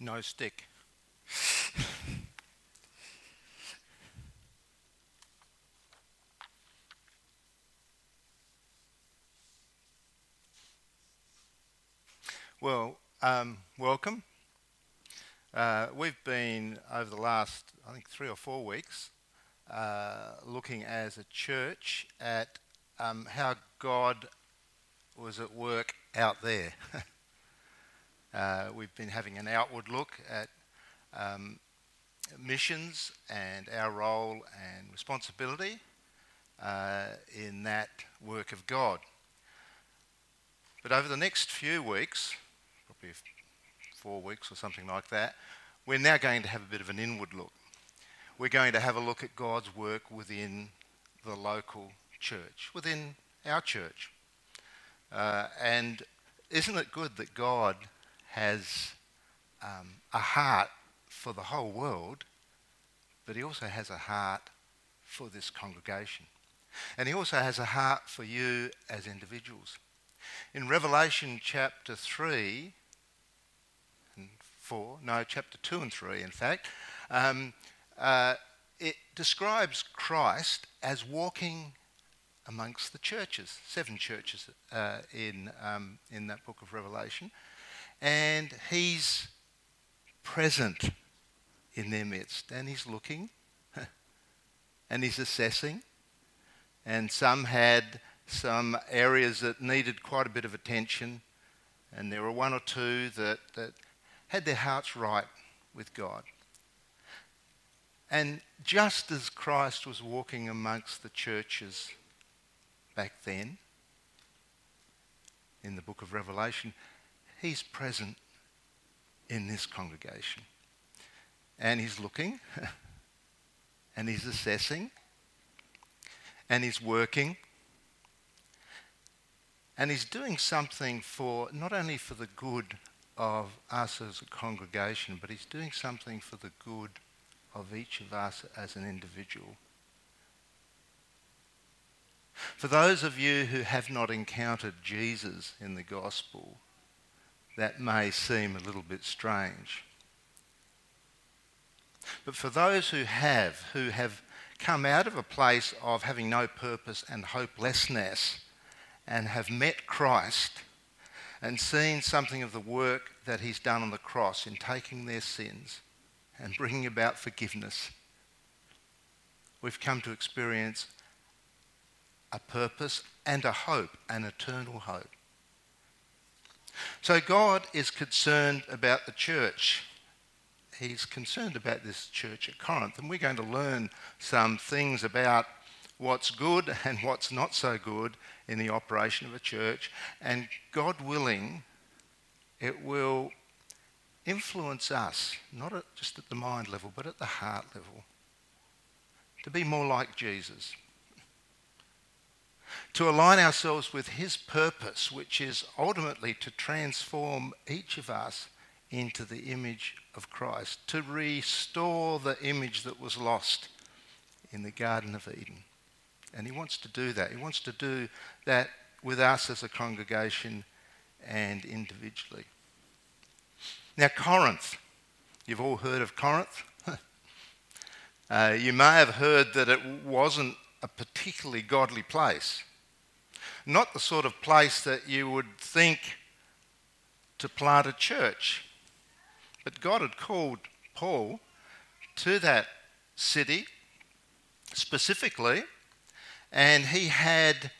no stick. well, um, welcome. Uh, we've been over the last, I think, three or four weeks uh, looking as a church at um, how God was at work out there. uh, we've been having an outward look at um, missions and our role and responsibility uh, in that work of God. But over the next few weeks, probably four weeks or something like that, we're now going to have a bit of an inward look. We're going to have a look at God's work within the local church, within our church. Uh, and isn't it good that God has um, a heart for the whole world, but He also has a heart for this congregation? And He also has a heart for you as individuals. In Revelation chapter 3 and 4, no, chapter 2 and 3, in fact, um, uh, it describes Christ as walking amongst the churches, seven churches uh, in, um, in that book of Revelation. And he's present in their midst. And he's looking and he's assessing. And some had some areas that needed quite a bit of attention. And there were one or two that, that had their hearts right with God. And just as Christ was walking amongst the churches back then in the book of Revelation, he's present in this congregation. And he's looking, and he's assessing, and he's working, and he's doing something for not only for the good of us as a congregation, but he's doing something for the good of each of us as an individual. For those of you who have not encountered Jesus in the gospel, that may seem a little bit strange. But for those who have, who have come out of a place of having no purpose and hopelessness and have met Christ and seen something of the work that he's done on the cross in taking their sins and bringing about forgiveness, we've come to experience a purpose and a hope, an eternal hope. So God is concerned about the church. He's concerned about this church at Corinth, and we're going to learn some things about what's good and what's not so good in the operation of a church. And God willing, it will influence us, not at, just at the mind level, but at the heart level, to be more like Jesus to align ourselves with His purpose, which is ultimately to transform each of us into the image of Christ, to restore the image that was lost in the Garden of Eden. And He wants to do that. He wants to do that with us as a congregation and individually. Now, Corinth. You've all heard of Corinth? uh, you may have heard that it wasn't a particularly godly place. Not the sort of place that you would think to plant a church. But God had called Paul to that city specifically, and he had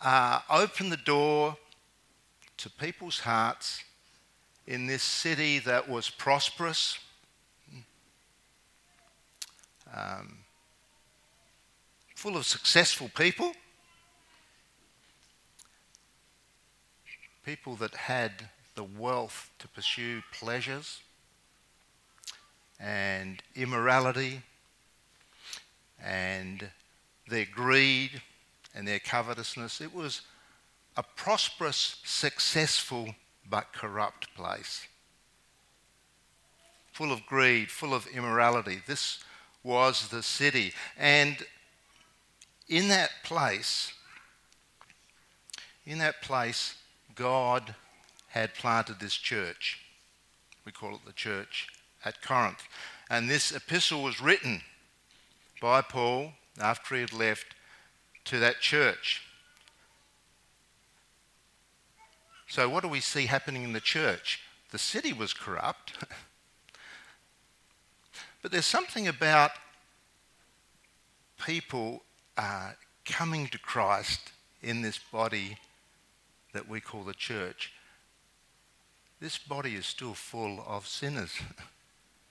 uh, opened the door to people's hearts in this city that was prosperous. Um, full of successful people, people that had the wealth to pursue pleasures and immorality and their greed and their covetousness. It was a prosperous, successful, but corrupt place. Full of greed, full of immorality. This was the city. And in that place, in that place, God had planted this church. We call it the church at Corinth. And this epistle was written by Paul after he had left to that church. So, what do we see happening in the church? The city was corrupt. but there's something about people uh, coming to Christ in this body that we call the church. This body is still full of sinners.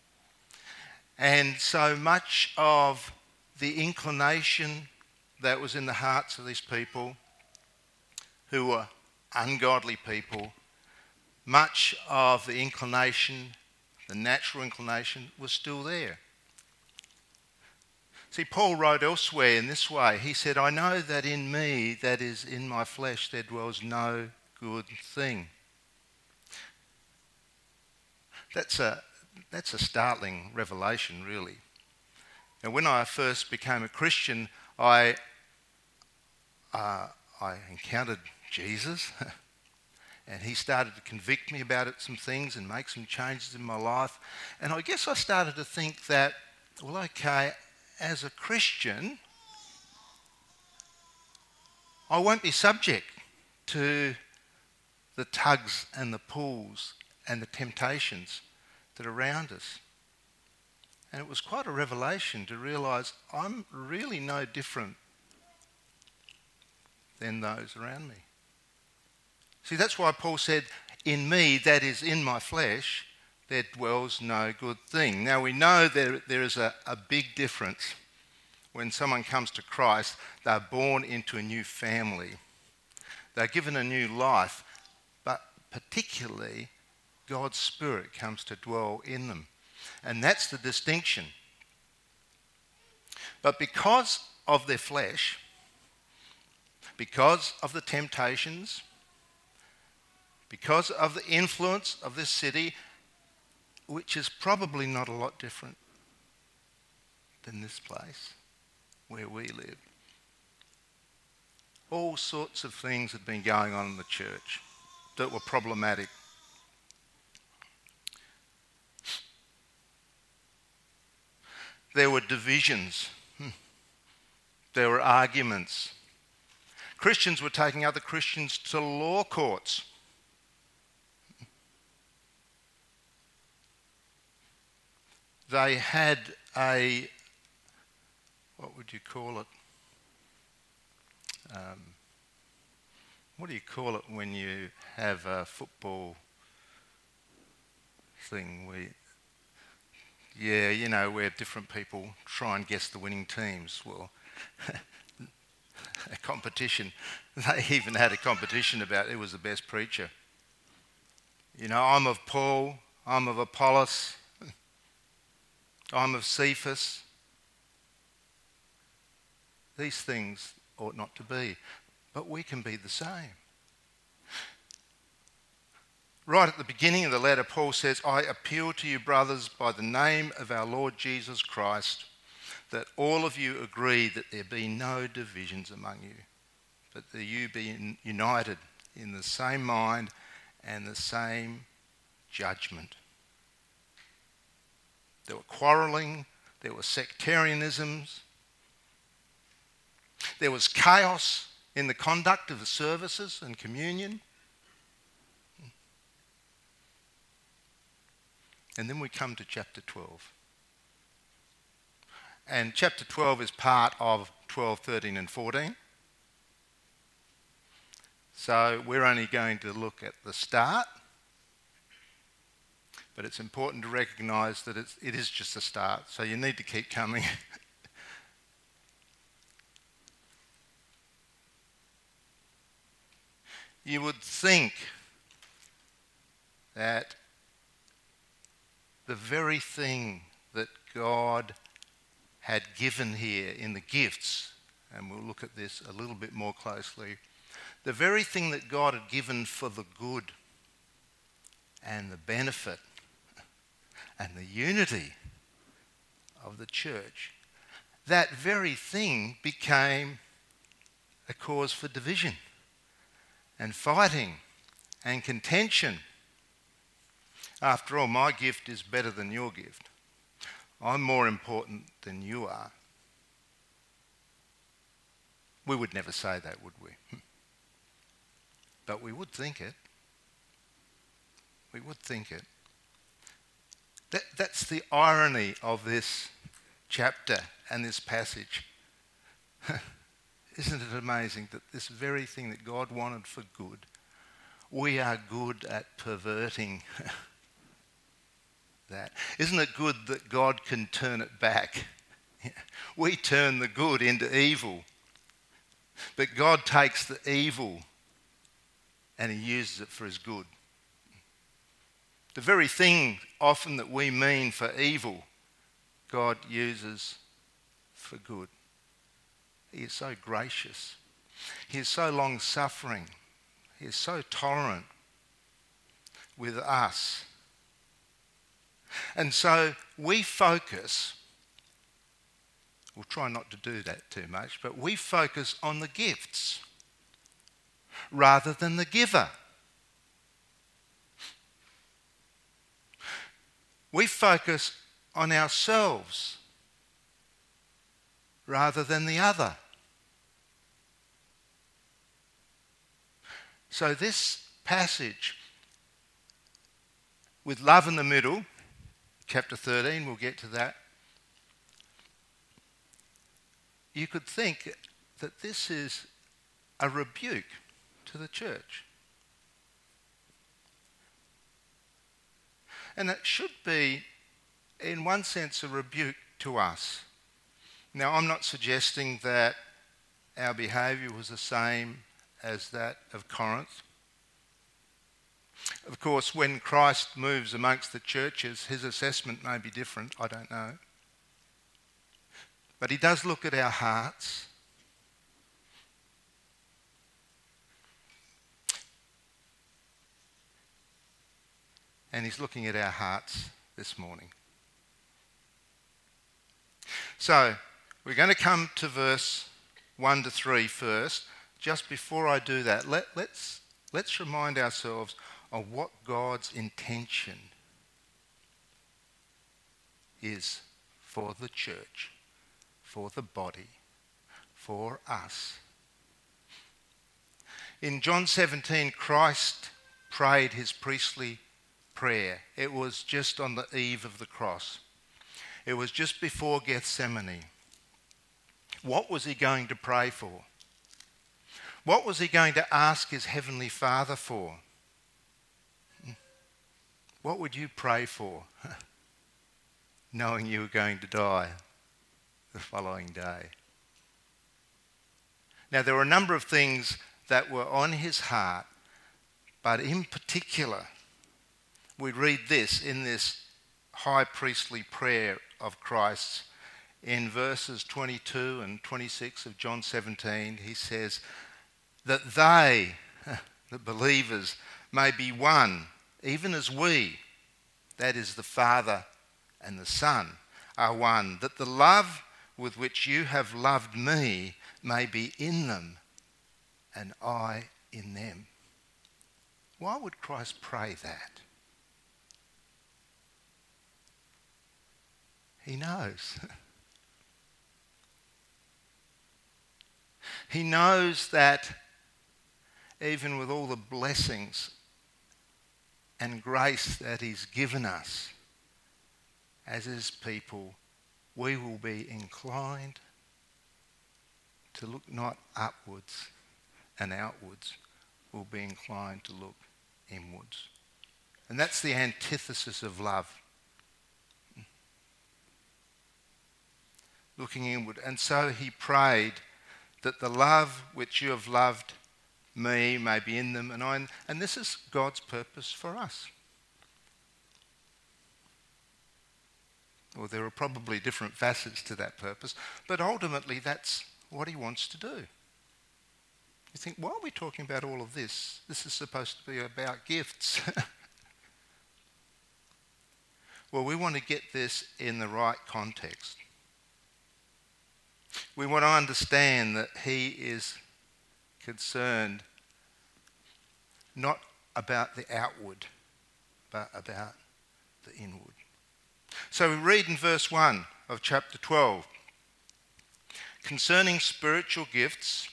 and so much of the inclination that was in the hearts of these people who were ungodly people, much of the inclination, the natural inclination, was still there. See, Paul wrote elsewhere in this way. He said, I know that in me, that is, in my flesh, there dwells no good thing. That's a, that's a startling revelation, really. Now, when I first became a Christian, I, uh, I encountered Jesus, and he started to convict me about some things and make some changes in my life. And I guess I started to think that, well, okay, as a Christian, I won't be subject to the tugs and the pulls and the temptations that are around us. And it was quite a revelation to realize I'm really no different than those around me. See, that's why Paul said, In me, that is in my flesh, there dwells no good thing. Now, we know there, there is a, a big difference when someone comes to Christ, they're born into a new family. They're given a new life, but particularly God's Spirit comes to dwell in them. And that's the distinction. But because of their flesh, because of the temptations, because of the influence of this city, which is probably not a lot different than this place where we live. All sorts of things had been going on in the church that were problematic. There were divisions. Hmm. There were arguments. Christians were taking other Christians to law courts. They had a, what would you call it? Um, what do you call it when you have a football thing where, yeah, you know, where different people try and guess the winning teams? Well, a competition. They even had a competition about who was the best preacher. You know, I'm of Paul, I'm of Apollos, I'm of Cephas. These things ought not to be, but we can be the same. Right at the beginning of the letter, Paul says, I appeal to you, brothers, by the name of our Lord Jesus Christ, that all of you agree that there be no divisions among you, but that you be united in the same mind and the same judgment. There were quarreling, there were sectarianisms, there was chaos in the conduct of the services and communion. And then we come to chapter 12. And chapter 12 is part of 12, 13, and 14. So we're only going to look at the start but it's important to recognize that it's, it is just a start. So you need to keep coming. you would think that the very thing that God had given here in the gifts, and we'll look at this a little bit more closely, the very thing that God had given for the good and the benefit and the unity of the church, that very thing became a cause for division and fighting and contention. After all, my gift is better than your gift. I'm more important than you are. We would never say that, would we? But we would think it. We would think it. That, that's the irony of this chapter and this passage. Isn't it amazing that this very thing that God wanted for good, we are good at perverting that? Isn't it good that God can turn it back? We turn the good into evil, but God takes the evil and He uses it for His good. The very thing often that we mean for evil, God uses for good. He is so gracious. He is so long suffering. He is so tolerant with us. And so we focus, we'll try not to do that too much, but we focus on the gifts rather than the giver. We focus on ourselves rather than the other. So, this passage with love in the middle, chapter 13, we'll get to that. You could think that this is a rebuke to the church. And it should be, in one sense, a rebuke to us. Now, I'm not suggesting that our behaviour was the same as that of Corinth. Of course, when Christ moves amongst the churches, his assessment may be different, I don't know. But he does look at our hearts. And he's looking at our hearts this morning. So, we're going to come to verse 1 to 3 first. Just before I do that, let, let's, let's remind ourselves of what God's intention is for the church, for the body, for us. In John 17, Christ prayed his priestly prayer. It was just on the eve of the cross. It was just before Gethsemane. What was he going to pray for? What was he going to ask his heavenly Father for? What would you pray for, knowing you were going to die the following day? Now, there were a number of things that were on his heart, but in particular, we read this in this high priestly prayer of Christ's in verses 22 and 26 of John 17. He says, That they, the believers, may be one, even as we, that is the Father and the Son, are one, that the love with which you have loved me may be in them and I in them. Why would Christ pray that? He knows. he knows that even with all the blessings and grace that He's given us as His people, we will be inclined to look not upwards and outwards, we'll be inclined to look inwards. And that's the antithesis of love. Looking inward. And so he prayed that the love which you have loved me may be in them and I. And this is God's purpose for us. Well, there are probably different facets to that purpose, but ultimately that's what he wants to do. You think, why are we talking about all of this? This is supposed to be about gifts. well, we want to get this in the right context we want to understand that He is concerned not about the outward, but about the inward. So we read in verse 1 of chapter 12 concerning spiritual gifts.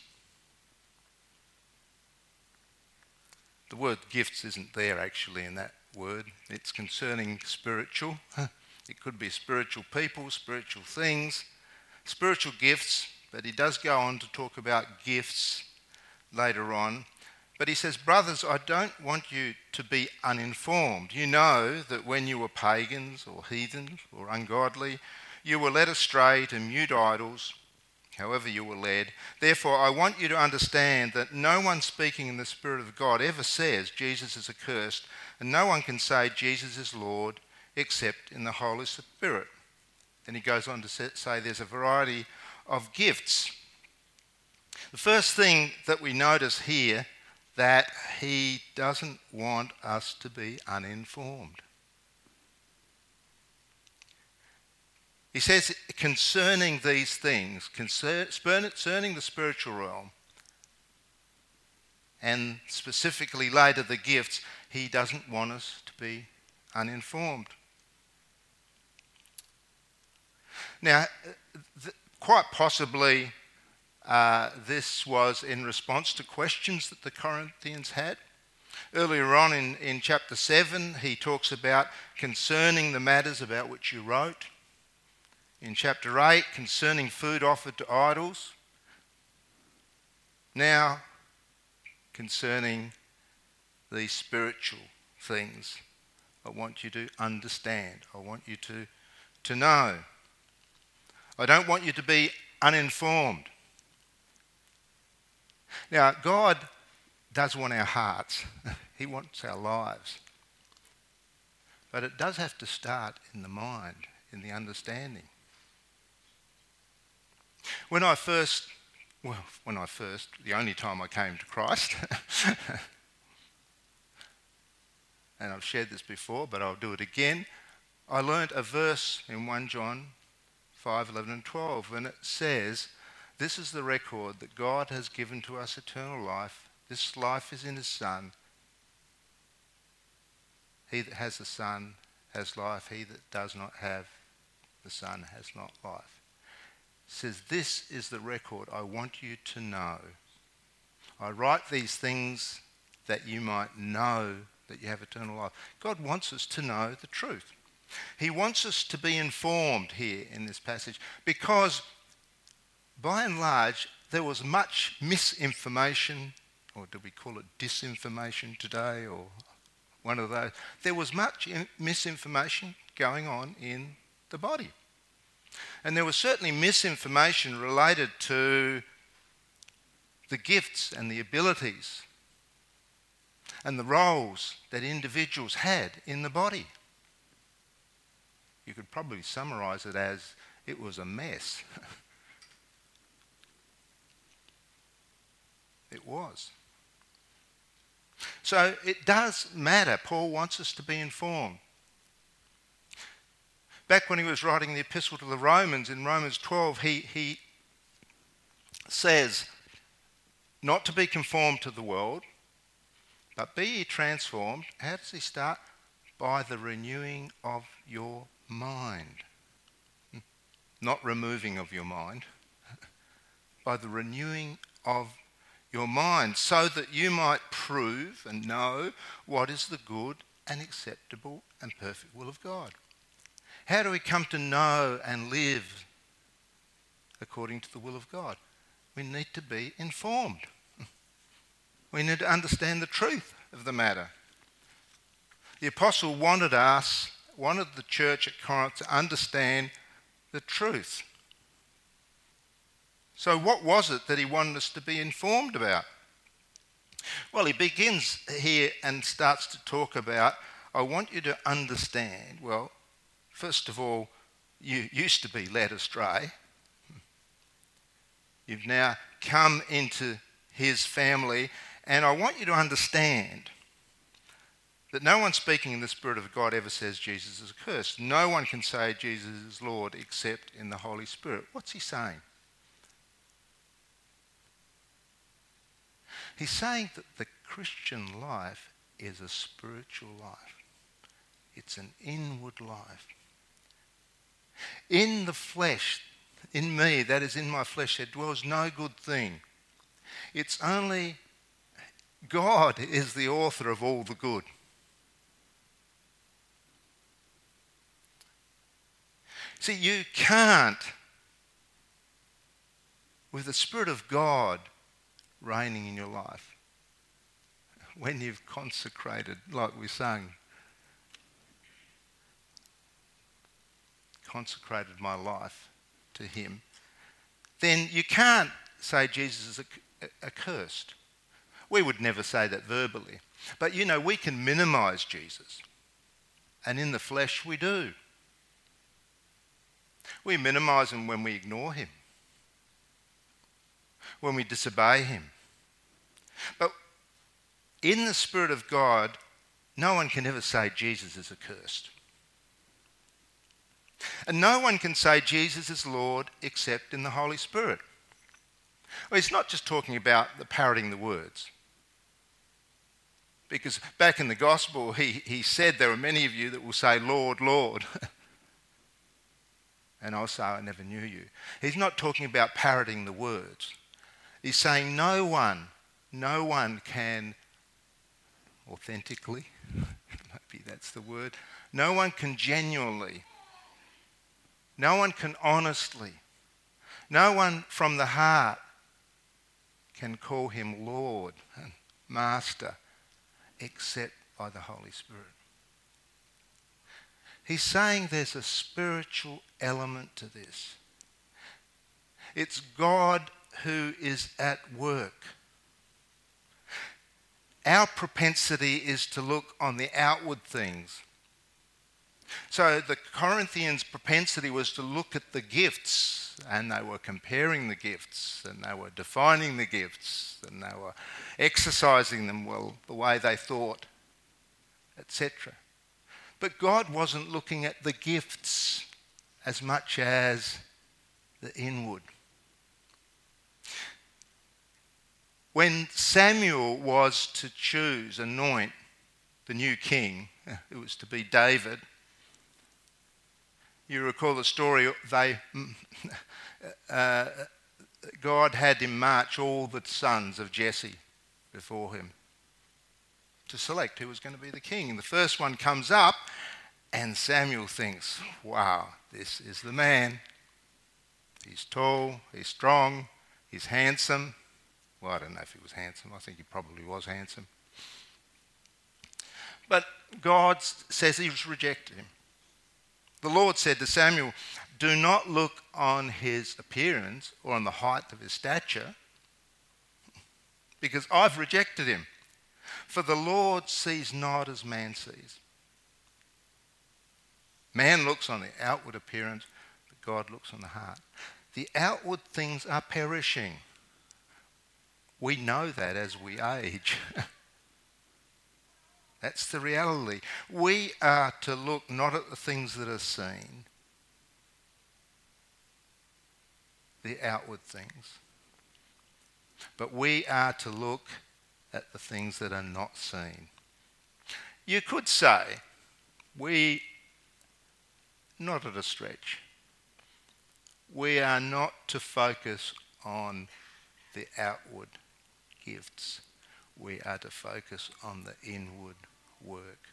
The word gifts isn't there actually in that word. It's concerning spiritual. It could be spiritual people, spiritual things, spiritual gifts, but he does go on to talk about gifts later on. But he says, Brothers, I don't want you to be uninformed. You know that when you were pagans or heathens or ungodly, you were led astray to mute idols however you were led. Therefore, I want you to understand that no one speaking in the Spirit of God ever says Jesus is accursed, and no one can say Jesus is Lord except in the Holy Spirit. And he goes on to say there's a variety of gifts. The first thing that we notice here that he doesn't want us to be uninformed. He says, concerning these things, concerning the spiritual realm, and specifically later the gifts, he doesn't want us to be uninformed. Now, th- quite possibly, uh, this was in response to questions that the Corinthians had. Earlier on in, in chapter 7, he talks about concerning the matters about which you wrote in chapter 8 concerning food offered to idols. Now, concerning these spiritual things, I want you to understand. I want you to, to know. I don't want you to be uninformed. Now, God does want our hearts, He wants our lives. But it does have to start in the mind, in the understanding. When I first, well, when I first, the only time I came to Christ, and I've shared this before, but I'll do it again. I learnt a verse in 1 John 5 11 and 12, and it says, This is the record that God has given to us eternal life. This life is in His Son. He that has the Son has life. He that does not have the Son has not life says, This is the record I want you to know. I write these things that you might know that you have eternal life. God wants us to know the truth. He wants us to be informed here in this passage because, by and large, there was much misinformation, or do we call it disinformation today, or one of those. There was much misinformation going on in the body. And there was certainly misinformation related to the gifts and the abilities and the roles that individuals had in the body. You could probably summarize it as it was a mess. it was. So it does matter. Paul wants us to be informed. Back when he was writing the epistle to the Romans in Romans 12, he, he says, Not to be conformed to the world, but be ye transformed. How does he start? By the renewing of your mind. Not removing of your mind, by the renewing of your mind, so that you might prove and know what is the good and acceptable and perfect will of God. How do we come to know and live according to the will of God? We need to be informed. We need to understand the truth of the matter. The apostle wanted us, wanted the church at Corinth to understand the truth. So, what was it that he wanted us to be informed about? Well, he begins here and starts to talk about I want you to understand. Well, First of all, you used to be led astray. You've now come into his family, and I want you to understand that no one speaking in the Spirit of God ever says Jesus is accursed. No one can say Jesus is Lord except in the Holy Spirit. What's he saying? He's saying that the Christian life is a spiritual life. it's an inward life. In the flesh, in me, that is in my flesh, there dwells no good thing. It's only God is the author of all the good. See, you can't, with the Spirit of God reigning in your life, when you've consecrated, like we sang, consecrated my life to Him, then you can't say Jesus is accursed. We would never say that verbally. But you know, we can minimize Jesus. And in the flesh, we do. We minimize him when we ignore him, when we disobey him. But in the Spirit of God, no one can ever say Jesus is accursed. And no one can say Jesus is Lord except in the Holy Spirit. Well, he's not just talking about the parroting the words. Because back in the gospel, he, he said there are many of you that will say, Lord, Lord. and I'll say, I never knew you. He's not talking about parroting the words. He's saying, no one, no one can authentically, maybe that's the word, no one can genuinely, no one can honestly, no one from the heart can call him Lord and Master except by the Holy Spirit. He's saying there's a spiritual element to this. It's God who is at work. Our propensity is to look on the outward things. So the Corinthians' propensity was to look at the gifts, and they were comparing the gifts, and they were defining the gifts, and they were exercising them well the way they thought, etc. But God wasn't looking at the gifts as much as the inward. When Samuel was to choose, anoint the new king, it was to be David. You recall the story, they, uh, God had him march all the sons of Jesse before him to select who was going to be the king. And the first one comes up, and Samuel thinks, wow, this is the man. He's tall, he's strong, he's handsome. Well, I don't know if he was handsome. I think he probably was handsome. But God says he's rejected him. The Lord said to Samuel, Do not look on his appearance or on the height of his stature, because I've rejected him. For the Lord sees not as man sees. Man looks on the outward appearance, but God looks on the heart. The outward things are perishing. We know that as we age. That's the reality. We are to look not at the things that are seen, the outward things, but we are to look at the things that are not seen. You could say, we, not at a stretch, we are not to focus on the outward gifts. We are to focus on the inward work.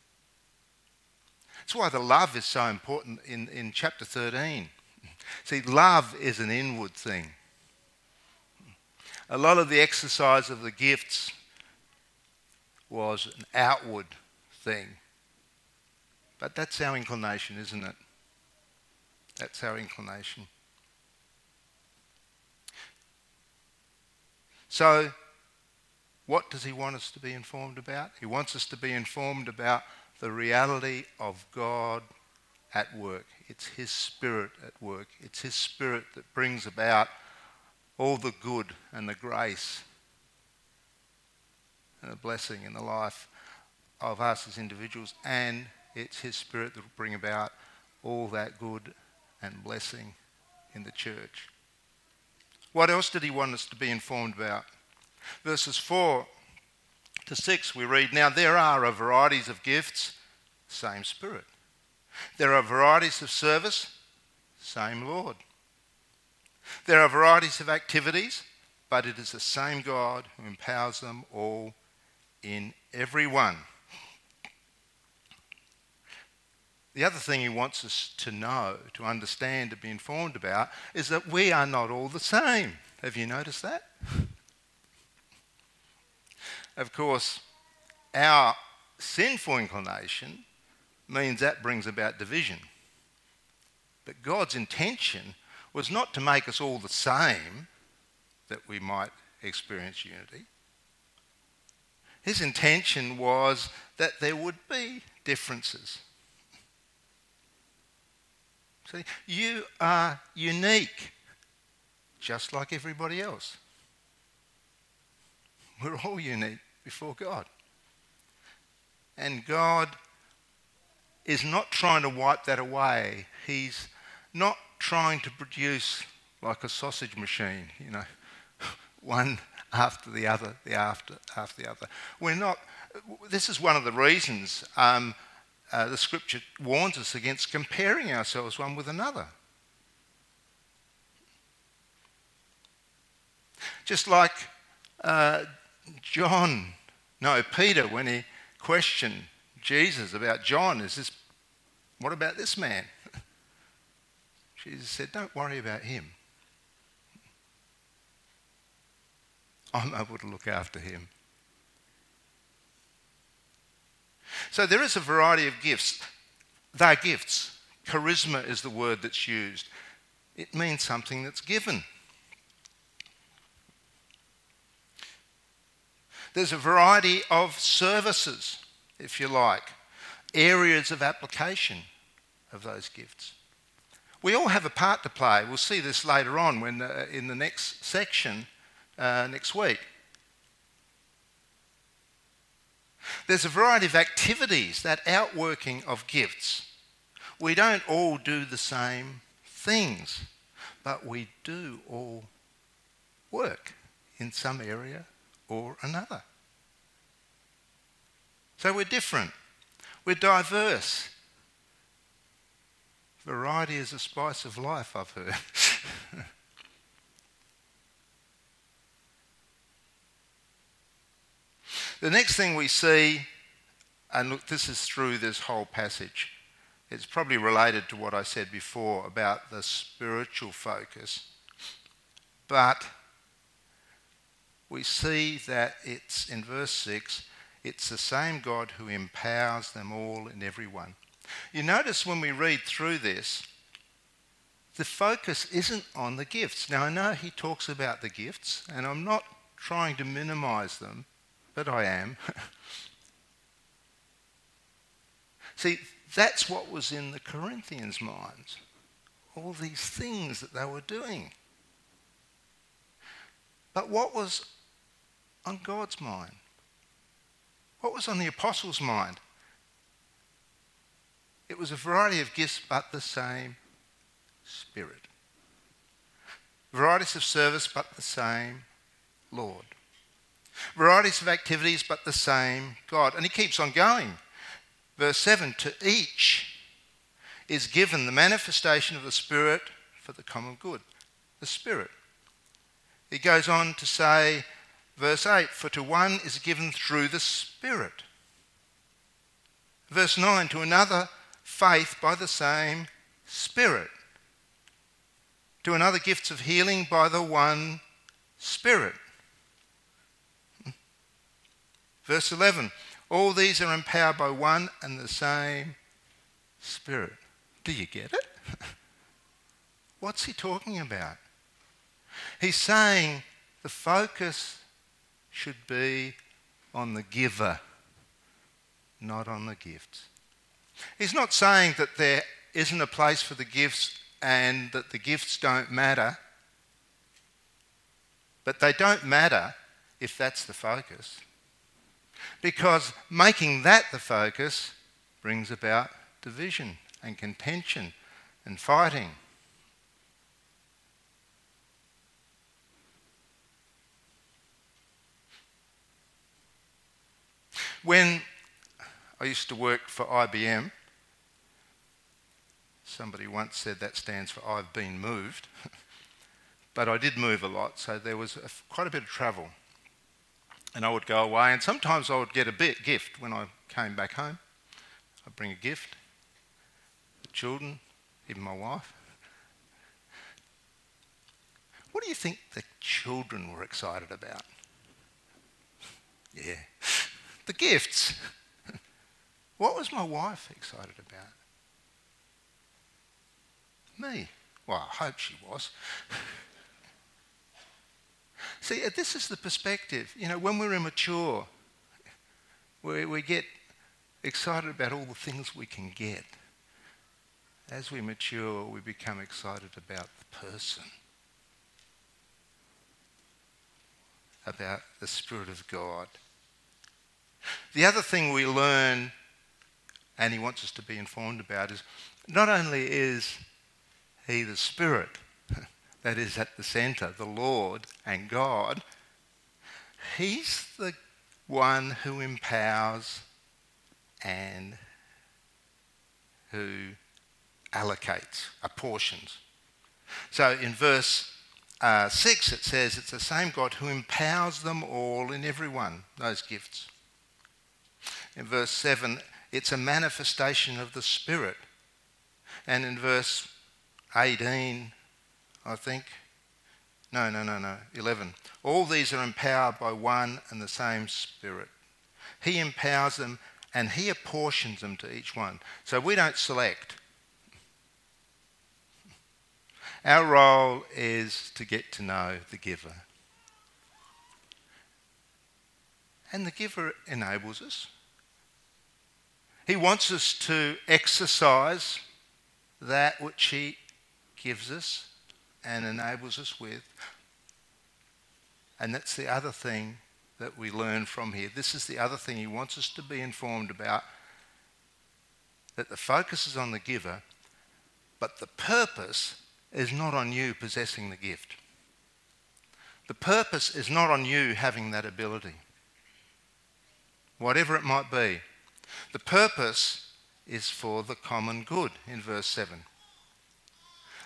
That's why the love is so important in, in chapter 13. See, love is an inward thing. A lot of the exercise of the gifts was an outward thing. But that's our inclination, isn't it? That's our inclination. So, what does he want us to be informed about? He wants us to be informed about the reality of God at work. It's his spirit at work. It's his spirit that brings about all the good and the grace and the blessing in the life of us as individuals. And it's his spirit that will bring about all that good and blessing in the church. What else did he want us to be informed about? Verses 4 to 6, we read, Now there are varieties of gifts, same Spirit. There are varieties of service, same Lord. There are varieties of activities, but it is the same God who empowers them all in everyone. The other thing he wants us to know, to understand, to be informed about, is that we are not all the same. Have you noticed that? of course, our sinful inclination means that brings about division. But God's intention was not to make us all the same that we might experience unity. His intention was that there would be differences. See, you are unique, just like everybody else. We're all unique before God. And God is not trying to wipe that away. He's not trying to produce like a sausage machine, you know, one after the other, the after after the other. We're not. This is one of the reasons um, uh, the Scripture warns us against comparing ourselves one with another. Just like uh, John, no, Peter, when he questioned Jesus about John, is this, what about this man? Jesus said, Don't worry about him. I'm able to look after him. So there is a variety of gifts. They're gifts. Charisma is the word that's used. It means something that's given. There's a variety of services, if you like, areas of application of those gifts. We all have a part to play. We'll see this later on when, uh, in the next section uh, next week. There's a variety of activities, that outworking of gifts. We don't all do the same things, but we do all work in some area or another. So we're different, we're diverse. Variety is a spice of life, I've heard. The next thing we see, and look, this is through this whole passage, it's probably related to what I said before about the spiritual focus, but we see that it's in verse 6 it's the same God who empowers them all and everyone. You notice when we read through this, the focus isn't on the gifts. Now, I know he talks about the gifts, and I'm not trying to minimize them, but I am. See, that's what was in the Corinthians' minds. All these things that they were doing. But what was on God's mind? What was on the apostles' mind? It was a variety of gifts, but the same Spirit. Varieties of service, but the same Lord. Varieties of activities, but the same God. And he keeps on going. Verse 7 To each is given the manifestation of the Spirit for the common good. The Spirit. He goes on to say, verse 8 For to one is given through the Spirit. Verse 9 To another, faith by the same Spirit. To another, gifts of healing by the one Spirit Verse 11 All these are empowered by one and the same Spirit. Do you get it? What's he talking about? He's saying the focus should be on the giver, not on the gifts. He's not saying that there isn't a place for the gifts and that the gifts don't matter, but they don't matter if that's the focus. Because making that the focus brings about division and contention and fighting. When I used to work for IBM, Somebody once said that stands for I've been moved. but I did move a lot, so there was quite a bit of travel. And I would go away, and sometimes I would get a bit gift when I came back home. I'd bring a gift, the children, even my wife. What do you think the children were excited about? Yeah, the gifts. what was my wife excited about? Me. Well, I hope she was. See, uh, this is the perspective. You know, when we're immature, we, we get excited about all the things we can get. As we mature, we become excited about the person, about the Spirit of God. The other thing we learn, and he wants us to be informed about, is not only is he the Spirit that is at the centre, the Lord and God, he's the one who empowers and who allocates, apportions. So in verse uh, 6 it says it's the same God who empowers them all in everyone, those gifts. In verse 7, it's a manifestation of the Spirit. And in verse 18, I think, no, no, no, no, 11. All these are empowered by one and the same Spirit. He empowers them and He apportions them to each one. So we don't select. Our role is to get to know the giver. And the giver enables us. He wants us to exercise that which He gives us and enables us with. And that's the other thing that we learn from here. This is the other thing He wants us to be informed about that the focus is on the giver, but the purpose is not on you possessing the gift. The purpose is not on you having that ability, whatever it might be. The purpose is for the common good in verse 7.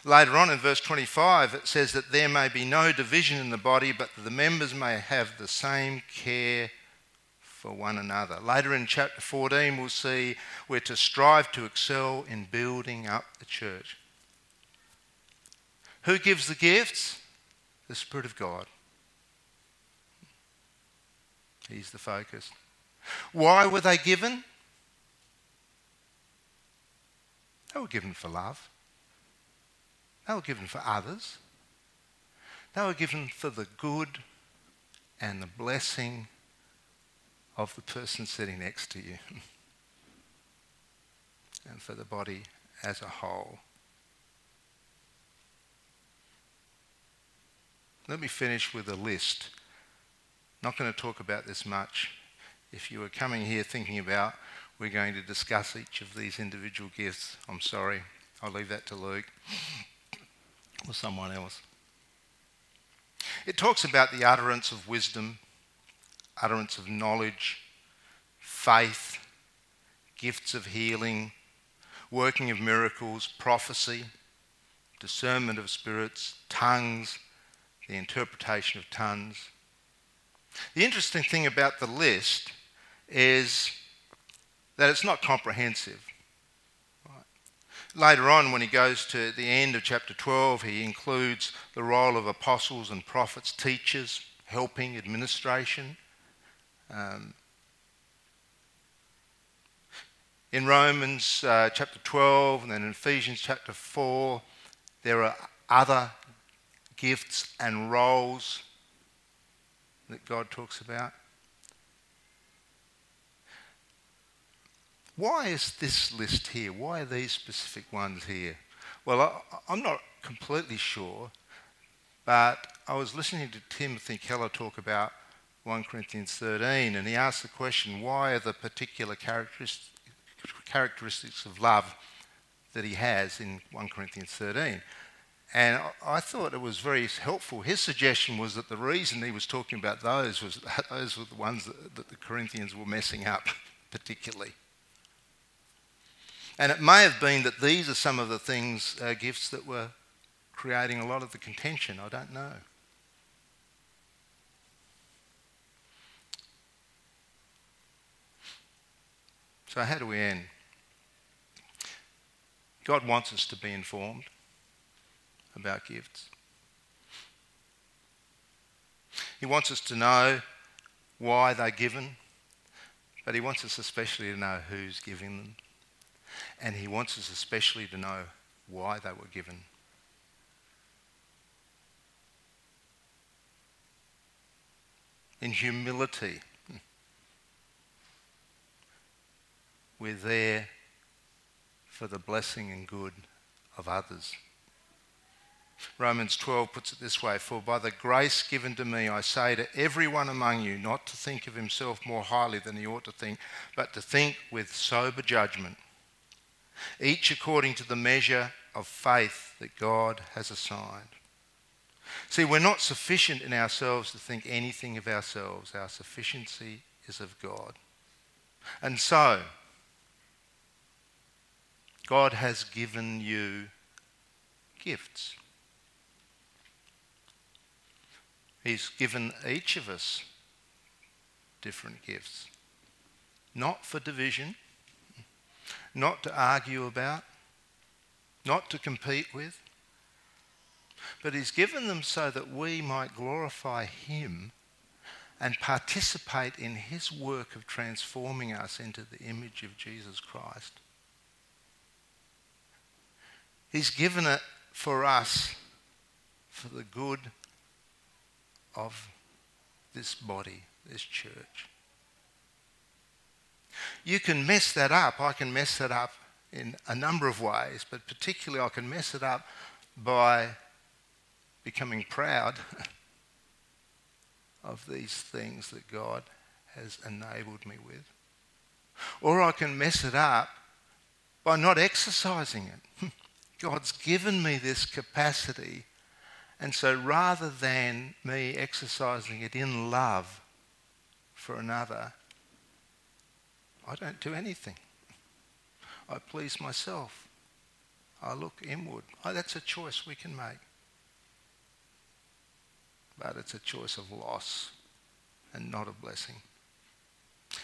Later on in verse 25, it says that there may be no division in the body, but the members may have the same care for one another. Later in chapter 14, we'll see we're to strive to excel in building up the church. Who gives the gifts? The Spirit of God. He's the focus. Why were they given? They were given for love. They were given for others. They were given for the good and the blessing of the person sitting next to you and for the body as a whole. Let me finish with a list. Not going to talk about this much. If you were coming here thinking about we're going to discuss each of these individual gifts. I'm sorry. I'll leave that to Luke or someone else. It talks about the utterance of wisdom, utterance of knowledge, faith, gifts of healing, working of miracles, prophecy, discernment of spirits, tongues, the interpretation of tongues. The interesting thing about the list is that it's not comprehensive. Later on, when he goes to the end of chapter 12, he includes the role of apostles and prophets, teachers, helping, administration. Um, in Romans uh, chapter 12 and then in Ephesians chapter 4, there are other gifts and roles that God talks about. Why is this list here? Why are these specific ones here? Well, I, am not completely sure, but I was listening to Timothy Keller talk about 1 Corinthians 13, and he asked the question why are the particular characteristics, of love that he has in 1 Corinthians 13? And I thought it was very helpful. His suggestion was that the reason he was talking about those was those were the ones that, that the Corinthians were messing up, particularly. And it may have been that these are some of the things, uh, gifts that were creating a lot of the contention. I don't know. So, how do we end? God wants us to be informed about gifts. He wants us to know why they're given, but He wants us especially to know who's giving them. And He wants us especially to know why they were given. In humility, we're there for the blessing and good of others. Romans 12 puts it this way For by the grace given to me, I say to everyone among you not to think of himself more highly than he ought to think, but to think with sober judgment, each according to the measure of faith that God has assigned. See, we're not sufficient in ourselves to think anything of ourselves, our sufficiency is of God. And so, God has given you gifts. He's given each of us different gifts. Not for division, not to argue about, not to compete with, but He's given them so that we might glorify Him and participate in His work of transforming us into the image of Jesus Christ. He's given it for us for the good of this body, this church. You can mess that up. I can mess that up in a number of ways, but particularly I can mess it up by becoming proud of these things that God has enabled me with. Or I can mess it up by not exercising it. God's given me this capacity and so rather than me exercising it in love for another, I don't do anything. I please myself. I look inward. Oh, that's a choice we can make. But it's a choice of loss and not a blessing.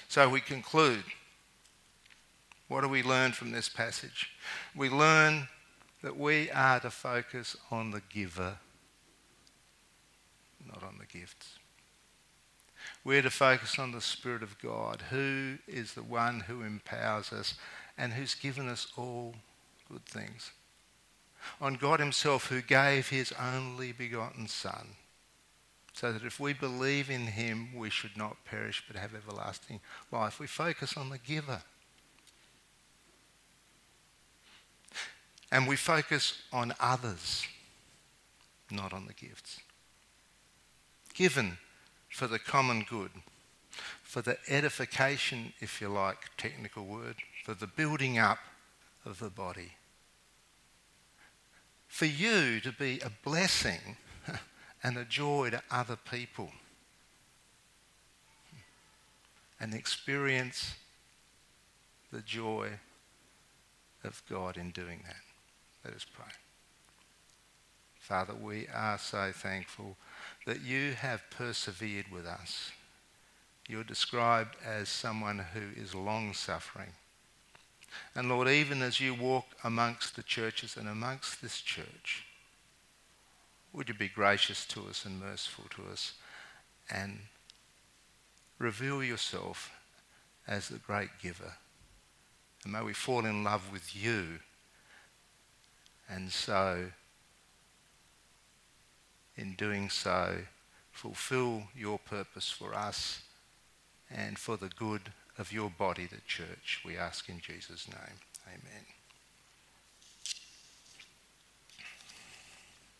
So we conclude. What do we learn from this passage? We learn that we are to focus on the giver not on the gifts. We're to focus on the Spirit of God, who is the one who empowers us and who's given us all good things. On God Himself, who gave His only begotten Son, so that if we believe in Him, we should not perish but have everlasting life. We focus on the giver. And we focus on others, not on the gifts given for the common good, for the edification, if you like, technical word, for the building up of the body. For you to be a blessing and a joy to other people and experience the joy of God in doing that. Let us pray. Father, we are so thankful that you have persevered with us. You're described as someone who is long suffering. And Lord, even as you walk amongst the churches and amongst this church, would you be gracious to us and merciful to us and reveal yourself as the great giver. And may we fall in love with you and so in doing so, fulfill your purpose for us and for the good of your body, the church. We ask in Jesus' name. Amen.